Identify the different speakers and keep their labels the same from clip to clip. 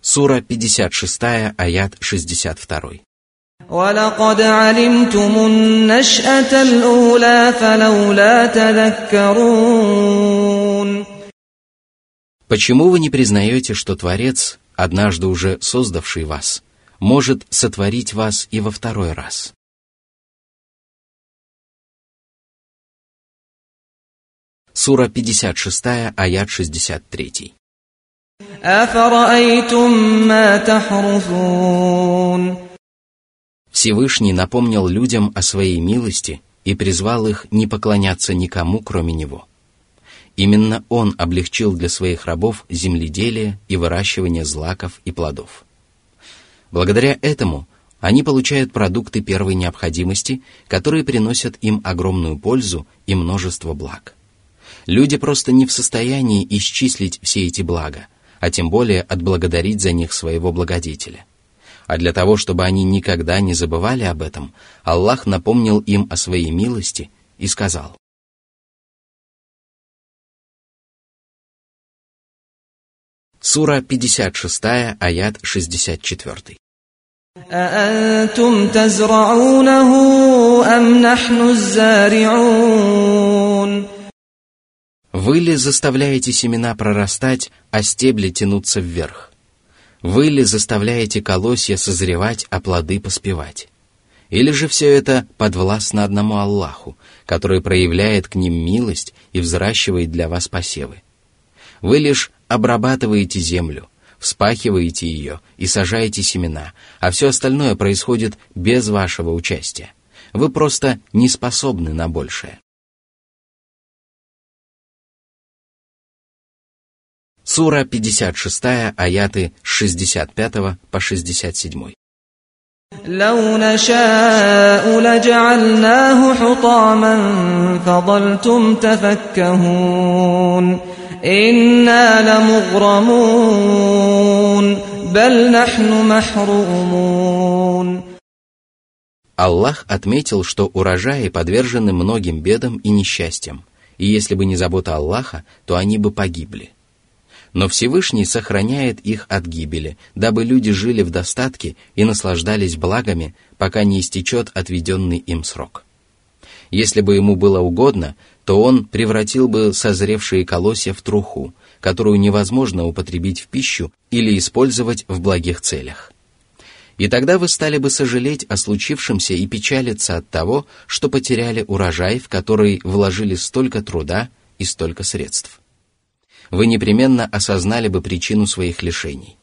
Speaker 1: Сура 56, аят 62.
Speaker 2: ولقد علمتم النشأة الأولى فلولا تذكرون
Speaker 1: Почему вы не признаете, что Творец, однажды уже создавший вас, может сотворить вас и во второй раз? Сура 56, аят 63. Всевышний напомнил людям о своей милости и призвал их не поклоняться никому, кроме Него. Именно Он облегчил для своих рабов земледелие и выращивание злаков и плодов. Благодаря этому они получают продукты первой необходимости, которые приносят им огромную пользу и множество благ. Люди просто не в состоянии исчислить все эти блага – а тем более отблагодарить за них своего благодетеля. А для того, чтобы они никогда не забывали об этом, Аллах напомнил им о своей милости и сказал. Сура 56, аят 64.
Speaker 2: أأنتم تزرعونه أم نحن الزارعون
Speaker 1: вы ли заставляете семена прорастать, а стебли тянуться вверх? Вы ли заставляете колосья созревать, а плоды поспевать? Или же все это подвластно одному Аллаху, который проявляет к ним милость и взращивает для вас посевы? Вы лишь обрабатываете землю, вспахиваете ее и сажаете семена, а все остальное происходит без вашего участия. Вы просто не способны на большее. Сура 56, аяты с 65 по 67.
Speaker 2: لو نشاء لجعلناه حطاما فظلتم تفكهون إنا لمغرمون بل نحن محرومون
Speaker 1: Аллах отметил, что урожаи подвержены многим бедам и несчастьям, и если бы не забота Аллаха, то они бы погибли но Всевышний сохраняет их от гибели, дабы люди жили в достатке и наслаждались благами, пока не истечет отведенный им срок. Если бы ему было угодно, то он превратил бы созревшие колосья в труху, которую невозможно употребить в пищу или использовать в благих целях. И тогда вы стали бы сожалеть о случившемся и печалиться от того, что потеряли урожай, в который вложили столько труда и столько средств вы непременно осознали бы причину своих лишений.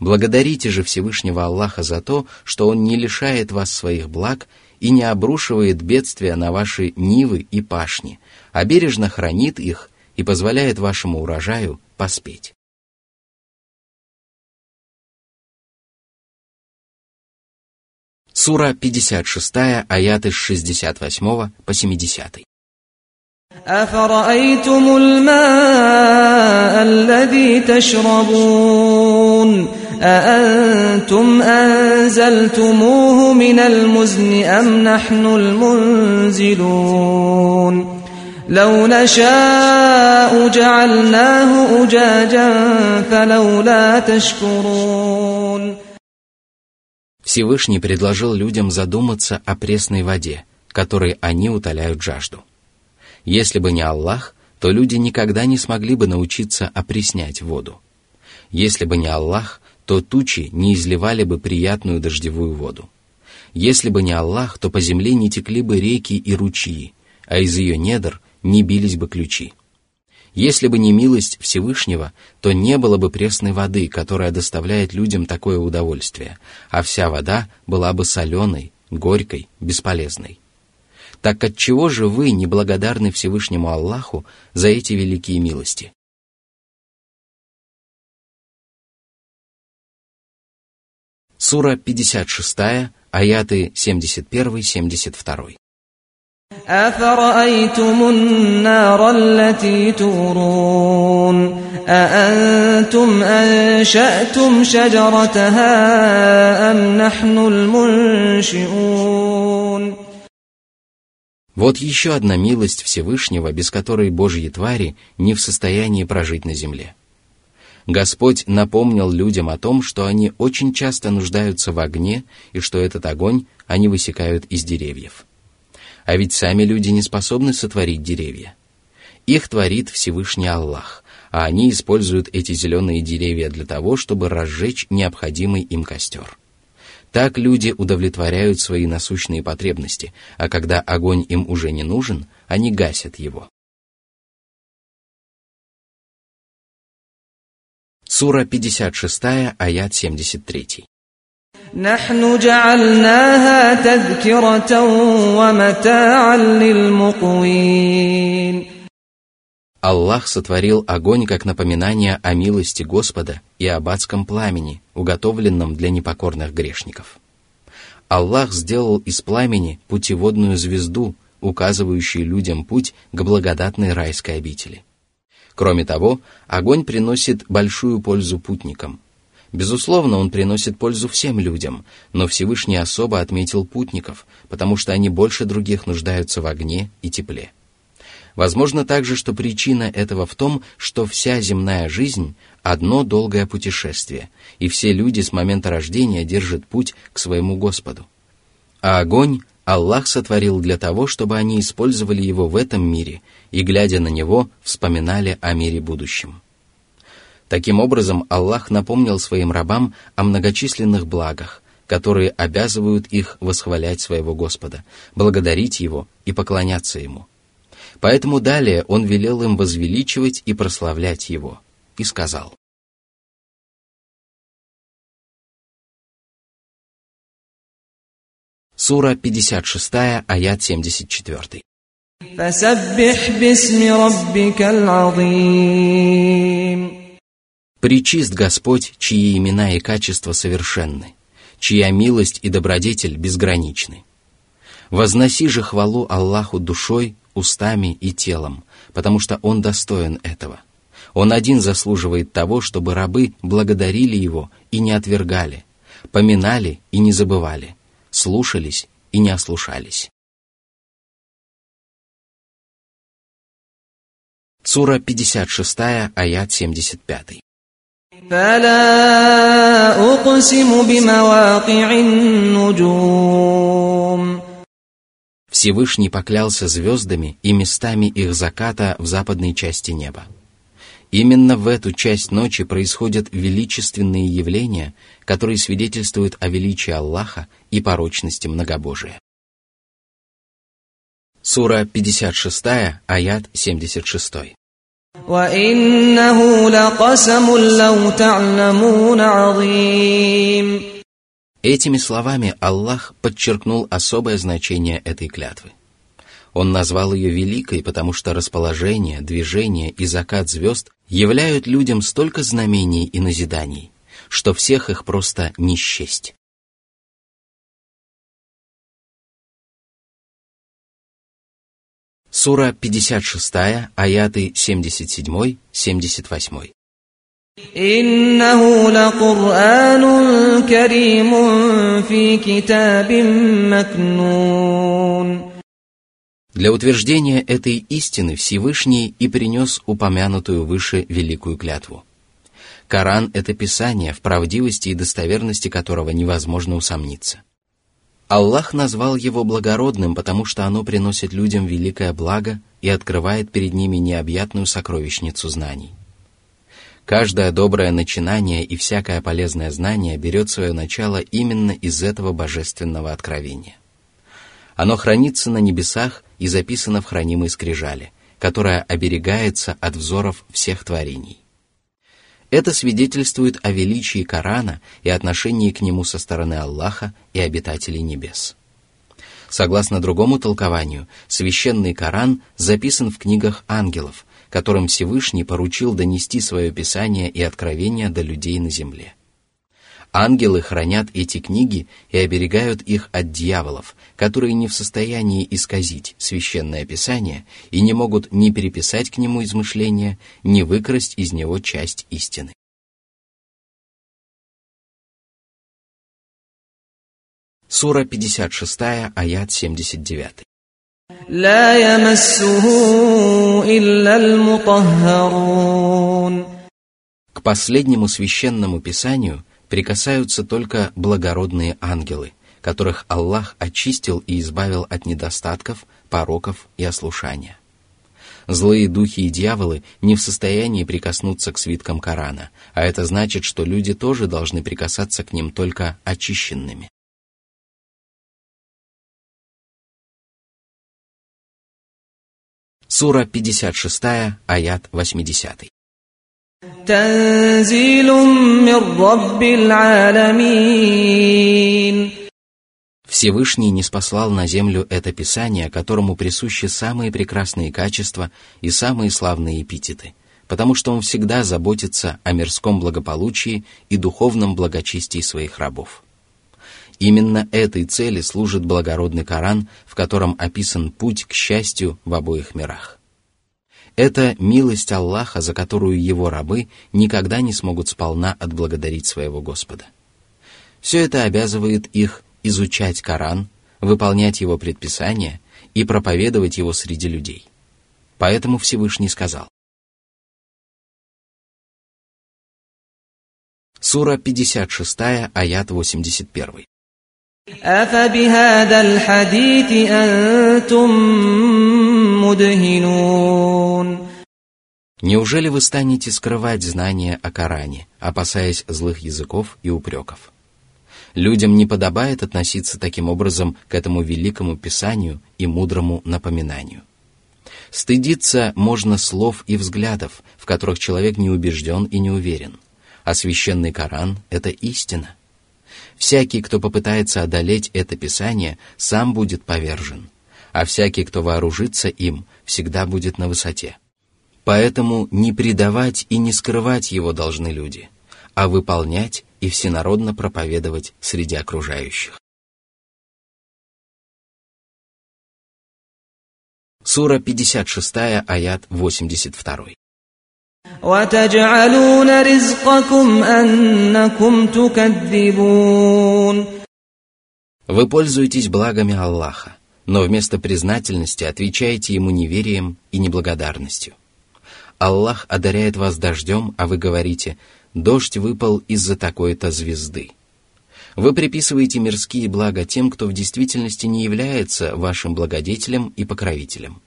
Speaker 1: Благодарите же Всевышнего Аллаха за то, что Он не лишает вас своих благ и не обрушивает бедствия на ваши нивы и пашни, а бережно хранит их и позволяет вашему урожаю поспеть. Сура 56, аяты с 68 по 70.
Speaker 2: أفرأيتم الماء الذي تشربون أأنتم أنزلتموه من المزن أم نحن المنزلون لو نشاء جعلناه أجاجا فلولا تشكرون
Speaker 1: Всевышний предложил людям задуматься о пресной воде, которой они утоляют жажду. Если бы не Аллах, то люди никогда не смогли бы научиться опреснять воду. Если бы не Аллах, то тучи не изливали бы приятную дождевую воду. Если бы не Аллах, то по земле не текли бы реки и ручьи, а из ее недр не бились бы ключи. Если бы не милость Всевышнего, то не было бы пресной воды, которая доставляет людям такое удовольствие, а вся вода была бы соленой, горькой, бесполезной. Так отчего же вы не благодарны Всевышнему Аллаху за эти великие милости? Сура 56, аяты 71-72.
Speaker 2: أفرأيتم النار التي تورون أأنتم أنشأتم شجرتها أم نحن المنشئون
Speaker 1: вот еще одна милость Всевышнего, без которой Божьи твари не в состоянии прожить на земле. Господь напомнил людям о том, что они очень часто нуждаются в огне и что этот огонь они высекают из деревьев. А ведь сами люди не способны сотворить деревья. Их творит Всевышний Аллах, а они используют эти зеленые деревья для того, чтобы разжечь необходимый им костер. Так люди удовлетворяют свои насущные потребности, а когда огонь им уже не нужен, они гасят его. Сура 56, аят 73.
Speaker 2: نحن جعلناها تذكرة ومتاعا للمقوين
Speaker 1: Аллах сотворил огонь как напоминание о милости Господа и об адском пламени, уготовленном для непокорных грешников. Аллах сделал из пламени путеводную звезду, указывающую людям путь к благодатной райской обители. Кроме того, огонь приносит большую пользу путникам. Безусловно, он приносит пользу всем людям, но Всевышний особо отметил путников, потому что они больше других нуждаются в огне и тепле. Возможно также, что причина этого в том, что вся земная жизнь – одно долгое путешествие, и все люди с момента рождения держат путь к своему Господу. А огонь Аллах сотворил для того, чтобы они использовали его в этом мире и, глядя на него, вспоминали о мире будущем. Таким образом, Аллах напомнил своим рабам о многочисленных благах, которые обязывают их восхвалять своего Господа, благодарить Его и поклоняться Ему – Поэтому далее он велел им возвеличивать и прославлять его, и сказал. Сура 56, аят 74. Причист Господь, чьи имена и качества совершенны, чья милость и добродетель безграничны. Возноси же хвалу Аллаху душой, устами и телом, потому что Он достоин этого. Он один заслуживает того, чтобы рабы благодарили Его и не отвергали, поминали и не забывали, слушались и не ослушались. Сура 56, аят 75. فلا أقسم بمواقع النجوم Всевышний поклялся звездами и местами их заката в западной части неба. Именно в эту часть ночи происходят величественные явления, которые свидетельствуют о величии Аллаха и порочности многобожия. Сура 56, аят 76. وَإِنَّهُ لَقَسَمٌ لَوْ تَعْلَمُونَ عَظِيمٌ Этими словами Аллах подчеркнул особое значение этой клятвы. Он назвал ее великой, потому что расположение, движение и закат звезд являют людям столько знамений и назиданий, что всех их просто не счесть. Сура 56, аяты 77-78.
Speaker 2: إنه لقرآن كريم في كتاب مكنون
Speaker 1: Для утверждения этой истины Всевышний и принес упомянутую выше великую клятву. Коран – это писание, в правдивости и достоверности которого невозможно усомниться. Аллах назвал его благородным, потому что оно приносит людям великое благо и открывает перед ними необъятную сокровищницу знаний. Каждое доброе начинание и всякое полезное знание берет свое начало именно из этого божественного откровения. Оно хранится на небесах и записано в хранимой скрижали, которая оберегается от взоров всех творений. Это свидетельствует о величии Корана и отношении к нему со стороны Аллаха и обитателей небес. Согласно другому толкованию, священный Коран записан в книгах ангелов, которым Всевышний поручил донести свое Писание и откровение до людей на земле. Ангелы хранят эти книги и оберегают их от дьяволов, которые не в состоянии исказить священное писание и не могут ни переписать к нему измышления, ни выкрасть из него часть истины. Сура 56, аят 79.
Speaker 2: لا يمسه إلا المطهرون
Speaker 1: К последнему священному писанию прикасаются только благородные ангелы, которых Аллах очистил и избавил от недостатков, пороков и ослушания. Злые духи и дьяволы не в состоянии прикоснуться к свиткам Корана, а это значит, что люди тоже должны прикасаться к ним только очищенными. Сура 56, аят 80. Всевышний не спаслал на землю это писание, которому присущи самые прекрасные качества и самые славные эпитеты, потому что он всегда заботится о мирском благополучии и духовном благочестии своих рабов. Именно этой цели служит благородный Коран, в котором описан путь к счастью в обоих мирах. Это милость Аллаха, за которую его рабы никогда не смогут сполна отблагодарить своего Господа. Все это обязывает их изучать Коран, выполнять его предписания и проповедовать его среди людей. Поэтому Всевышний сказал. Сура 56, аят 81.
Speaker 2: أفبهذا الحديث أنتم مدهنون
Speaker 1: Неужели вы станете скрывать знания о Коране, опасаясь злых языков и упреков? Людям не подобает относиться таким образом к этому великому писанию и мудрому напоминанию. Стыдиться можно слов и взглядов, в которых человек не убежден и не уверен. А священный Коран — это истина. Всякий, кто попытается одолеть это писание, сам будет повержен, а всякий, кто вооружится им, всегда будет на высоте. Поэтому не предавать и не скрывать его должны люди, а выполнять и всенародно проповедовать среди окружающих. Сура 56, аят 82.
Speaker 2: وتجعلون رزقكم أنكم تكذبون
Speaker 1: Вы пользуетесь благами Аллаха, но вместо признательности отвечаете Ему неверием и неблагодарностью. Аллах одаряет вас дождем, а вы говорите – дождь выпал из-за такой-то звезды. Вы приписываете мирские блага тем, кто в действительности не является вашим благодетелем и покровителем.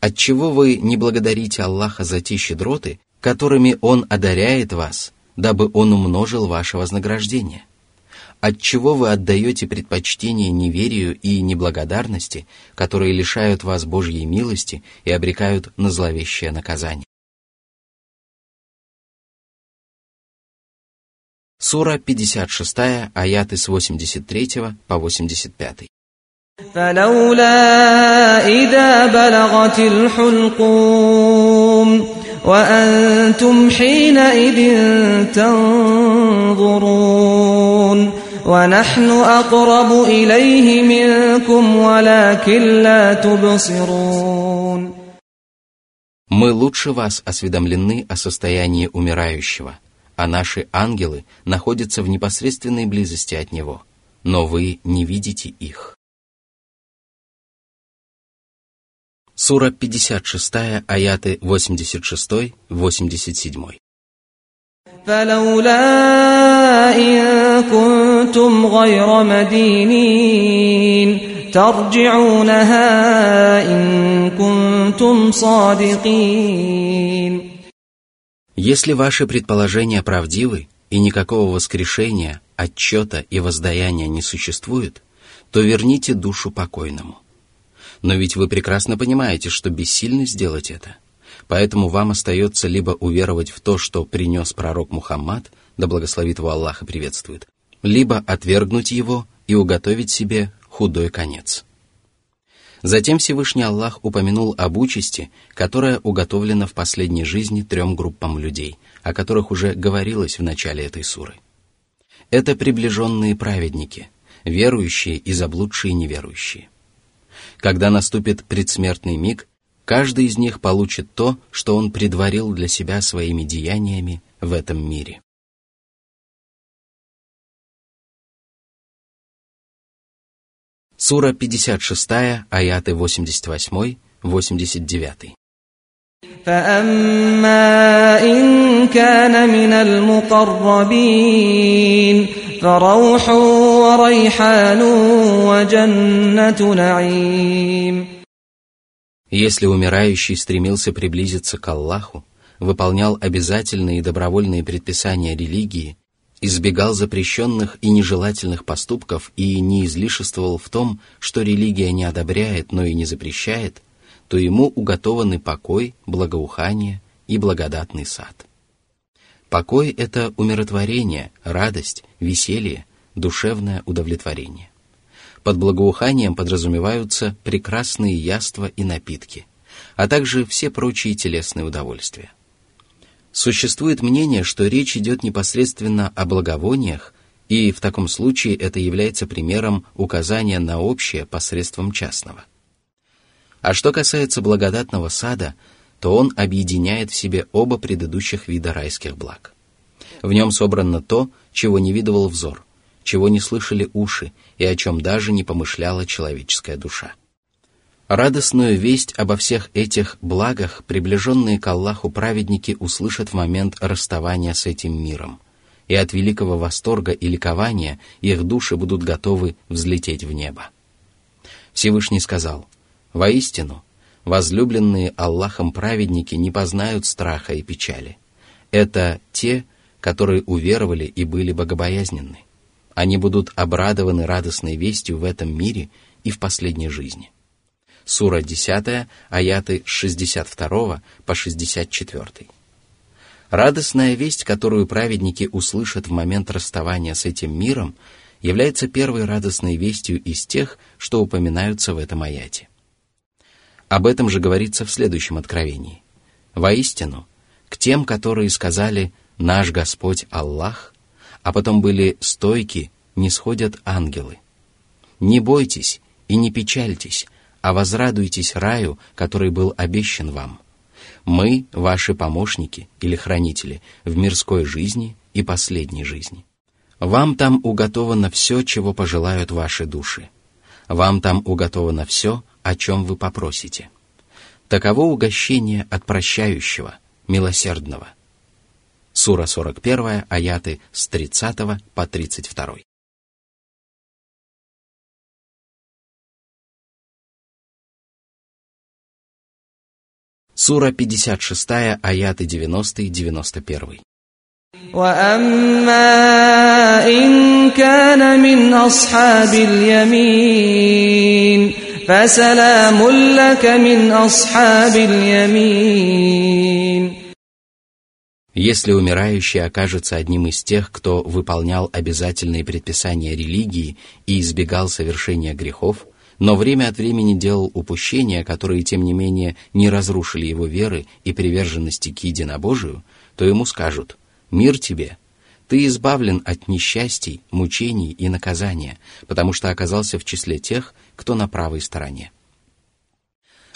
Speaker 1: Отчего вы не благодарите Аллаха за те щедроты, которыми Он одаряет вас, дабы Он умножил ваше вознаграждение? Отчего вы отдаете предпочтение неверию и неблагодарности, которые лишают вас Божьей милости и обрекают на зловещее наказание? Сура 56, аяты с 83 по 85.
Speaker 2: فلولا إذا بلغت الحلقوم وأنتم حينئذ تنظرون ونحن أقرب إليه منكم ولكن لا تبصرون
Speaker 1: Мы лучше вас осведомлены о состоянии умирающего – а наши ангелы находятся в непосредственной близости от Него, но вы не видите их. Сура 56, аяты 86-87.
Speaker 2: فلولا إن كنتم غير مدينين ترجعونها إن كنتم صادقين
Speaker 1: Если ваши предположения правдивы и никакого воскрешения, отчета и воздаяния не существует, то верните душу покойному. Но ведь вы прекрасно понимаете, что бессильны сделать это. Поэтому вам остается либо уверовать в то, что принес пророк Мухаммад, да благословит его Аллах и приветствует, либо отвергнуть его и уготовить себе худой конец. Затем Всевышний Аллах упомянул об участи, которая уготовлена в последней жизни трем группам людей, о которых уже говорилось в начале этой суры. Это приближенные праведники, верующие и заблудшие неверующие. Когда наступит предсмертный миг, каждый из них получит то, что он предварил для себя своими деяниями в этом мире. Сура 56, аяты 88-89.
Speaker 2: فأما إن كان من المقربين فروح وريحان وجنة نعيم
Speaker 1: Если умирающий стремился приблизиться к Аллаху, выполнял обязательные и добровольные предписания религии, избегал запрещенных и нежелательных поступков и не излишествовал в том, что религия не одобряет, но и не запрещает, то ему уготованы покой, благоухание и благодатный сад. Покой – это умиротворение, радость, веселье, душевное удовлетворение. Под благоуханием подразумеваются прекрасные яства и напитки, а также все прочие телесные удовольствия. Существует мнение, что речь идет непосредственно о благовониях, и в таком случае это является примером указания на общее посредством частного. А что касается благодатного сада, то он объединяет в себе оба предыдущих вида райских благ. В нем собрано то, чего не видывал взор – чего не слышали уши и о чем даже не помышляла человеческая душа. Радостную весть обо всех этих благах приближенные к Аллаху праведники услышат в момент расставания с этим миром, и от великого восторга и ликования их души будут готовы взлететь в небо. Всевышний сказал, «Воистину, возлюбленные Аллахом праведники не познают страха и печали. Это те, которые уверовали и были богобоязненны. Они будут обрадованы радостной вестью в этом мире и в последней жизни. Сура 10, аяты с 62 по 64. Радостная весть, которую праведники услышат в момент расставания с этим миром, является первой радостной вестью из тех, что упоминаются в этом аяте. Об этом же говорится в следующем откровении. «Воистину, к тем, которые сказали «Наш Господь Аллах», а потом были стойки, не сходят ангелы. Не бойтесь и не печальтесь, а возрадуйтесь раю, который был обещан вам. Мы, ваши помощники или хранители, в мирской жизни и последней жизни. Вам там уготовано все, чего пожелают ваши души. Вам там уготовано все, о чем вы попросите. Таково угощение от прощающего, милосердного – Сура 41, аяты с 30 по 32. Сура 56, аяты 90 и 91.
Speaker 2: وأما إن كان من أصحاب اليمين فسلام لك من أصحاب اليمين
Speaker 1: если умирающий окажется одним из тех, кто выполнял обязательные предписания религии и избегал совершения грехов, но время от времени делал упущения, которые, тем не менее, не разрушили его веры и приверженности к единобожию, то ему скажут «Мир тебе! Ты избавлен от несчастий, мучений и наказания, потому что оказался в числе тех, кто на правой стороне».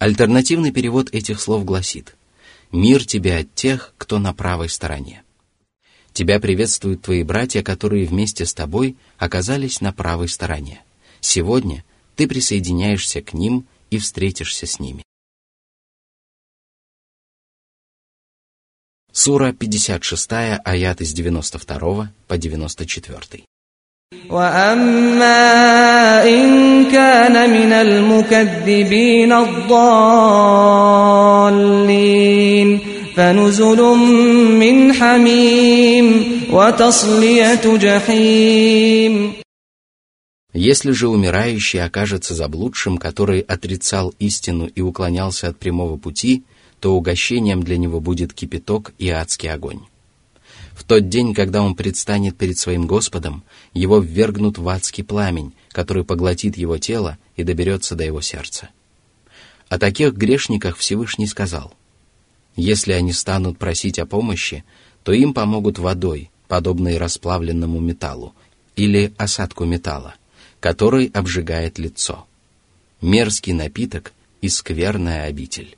Speaker 1: Альтернативный перевод этих слов гласит – Мир тебе от тех, кто на правой стороне. Тебя приветствуют твои братья, которые вместе с тобой оказались на правой стороне. Сегодня ты присоединяешься к ним и встретишься с ними. Сура 56, аят из 92 по 94.
Speaker 2: وأما إن كان من المكذبين الضالين فنزل من حميم وتصلية جحيم
Speaker 1: Если же умирающий окажется заблудшим, который отрицал истину и уклонялся от прямого пути, то угощением для него будет кипяток и адский огонь. В тот день, когда он предстанет перед своим Господом, его ввергнут в адский пламень, который поглотит его тело и доберется до его сердца. О таких грешниках Всевышний сказал, «Если они станут просить о помощи, то им помогут водой, подобной расплавленному металлу, или осадку металла, который обжигает лицо. Мерзкий напиток и скверная обитель».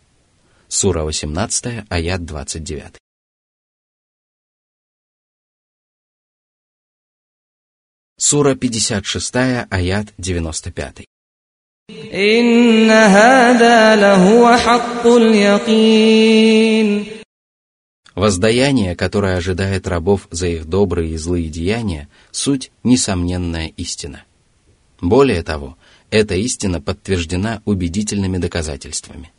Speaker 1: Сура 18, аят 29. Сура 56, аят 95. Воздаяние, которое ожидает рабов за их добрые и злые деяния, суть несомненная истина. Более того, эта истина подтверждена убедительными доказательствами.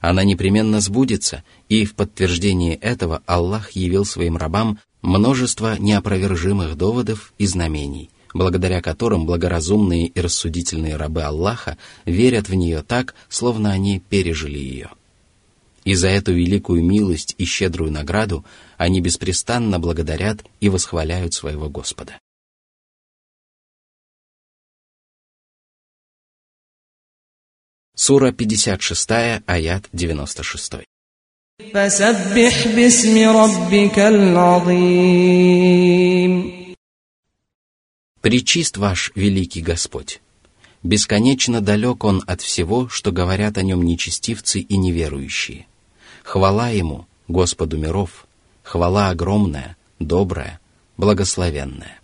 Speaker 1: Она непременно сбудется, и в подтверждении этого Аллах явил своим рабам множество неопровержимых доводов и знамений, благодаря которым благоразумные и рассудительные рабы Аллаха верят в нее так, словно они пережили ее. И за эту великую милость и щедрую награду они беспрестанно благодарят и восхваляют своего Господа. Сура 56, аят 96.
Speaker 2: فسبح باسم ربك العظيم
Speaker 1: Пречист ваш великий Господь. Бесконечно далек он от всего, что говорят о нем нечестивцы и неверующие. Хвала Ему, Господу миров, хвала огромная, добрая, благословенная.